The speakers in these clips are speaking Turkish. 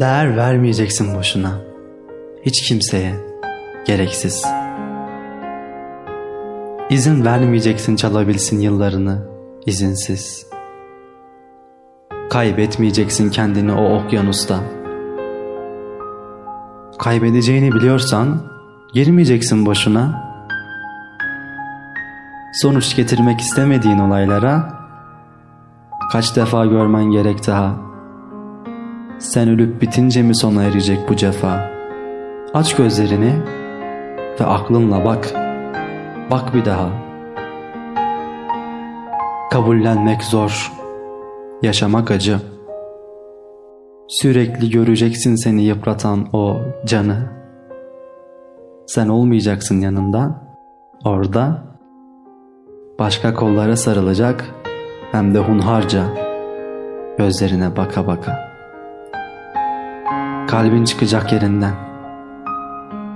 Değer vermeyeceksin boşuna. Hiç kimseye. Gereksiz. İzin vermeyeceksin çalabilsin yıllarını izinsiz. Kaybetmeyeceksin kendini o okyanusta. Kaybedeceğini biliyorsan girmeyeceksin boşuna. Sonuç getirmek istemediğin olaylara kaç defa görmen gerek daha. Sen ölüp bitince mi sona erecek bu cefa? Aç gözlerini ve aklınla bak. Bak bir daha. Kabullenmek zor. Yaşamak acı. Sürekli göreceksin seni yıpratan o canı. Sen olmayacaksın yanında. Orada başka kollara sarılacak hem de hunharca gözlerine baka baka. Kalbin çıkacak yerinden.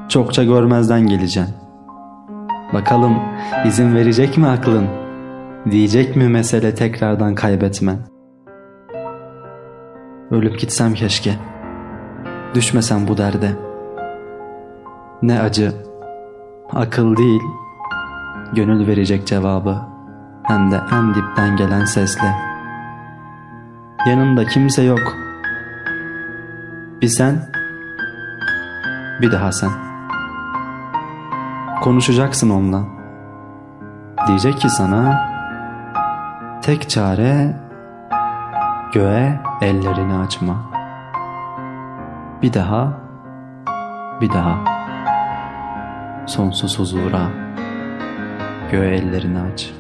Çokça görmezden geleceksin. Bakalım izin verecek mi aklın? Diyecek mi mesele tekrardan kaybetmen? Ölüp gitsem keşke. Düşmesem bu derde. Ne acı. Akıl değil. Gönül verecek cevabı. Hem de en dipten gelen sesle. Yanında kimse yok. Bir sen, bir daha sen. Konuşacaksın onunla. Diyecek ki sana, tek çare göğe ellerini açma. Bir daha, bir daha. Sonsuz huzura göğe ellerini aç.''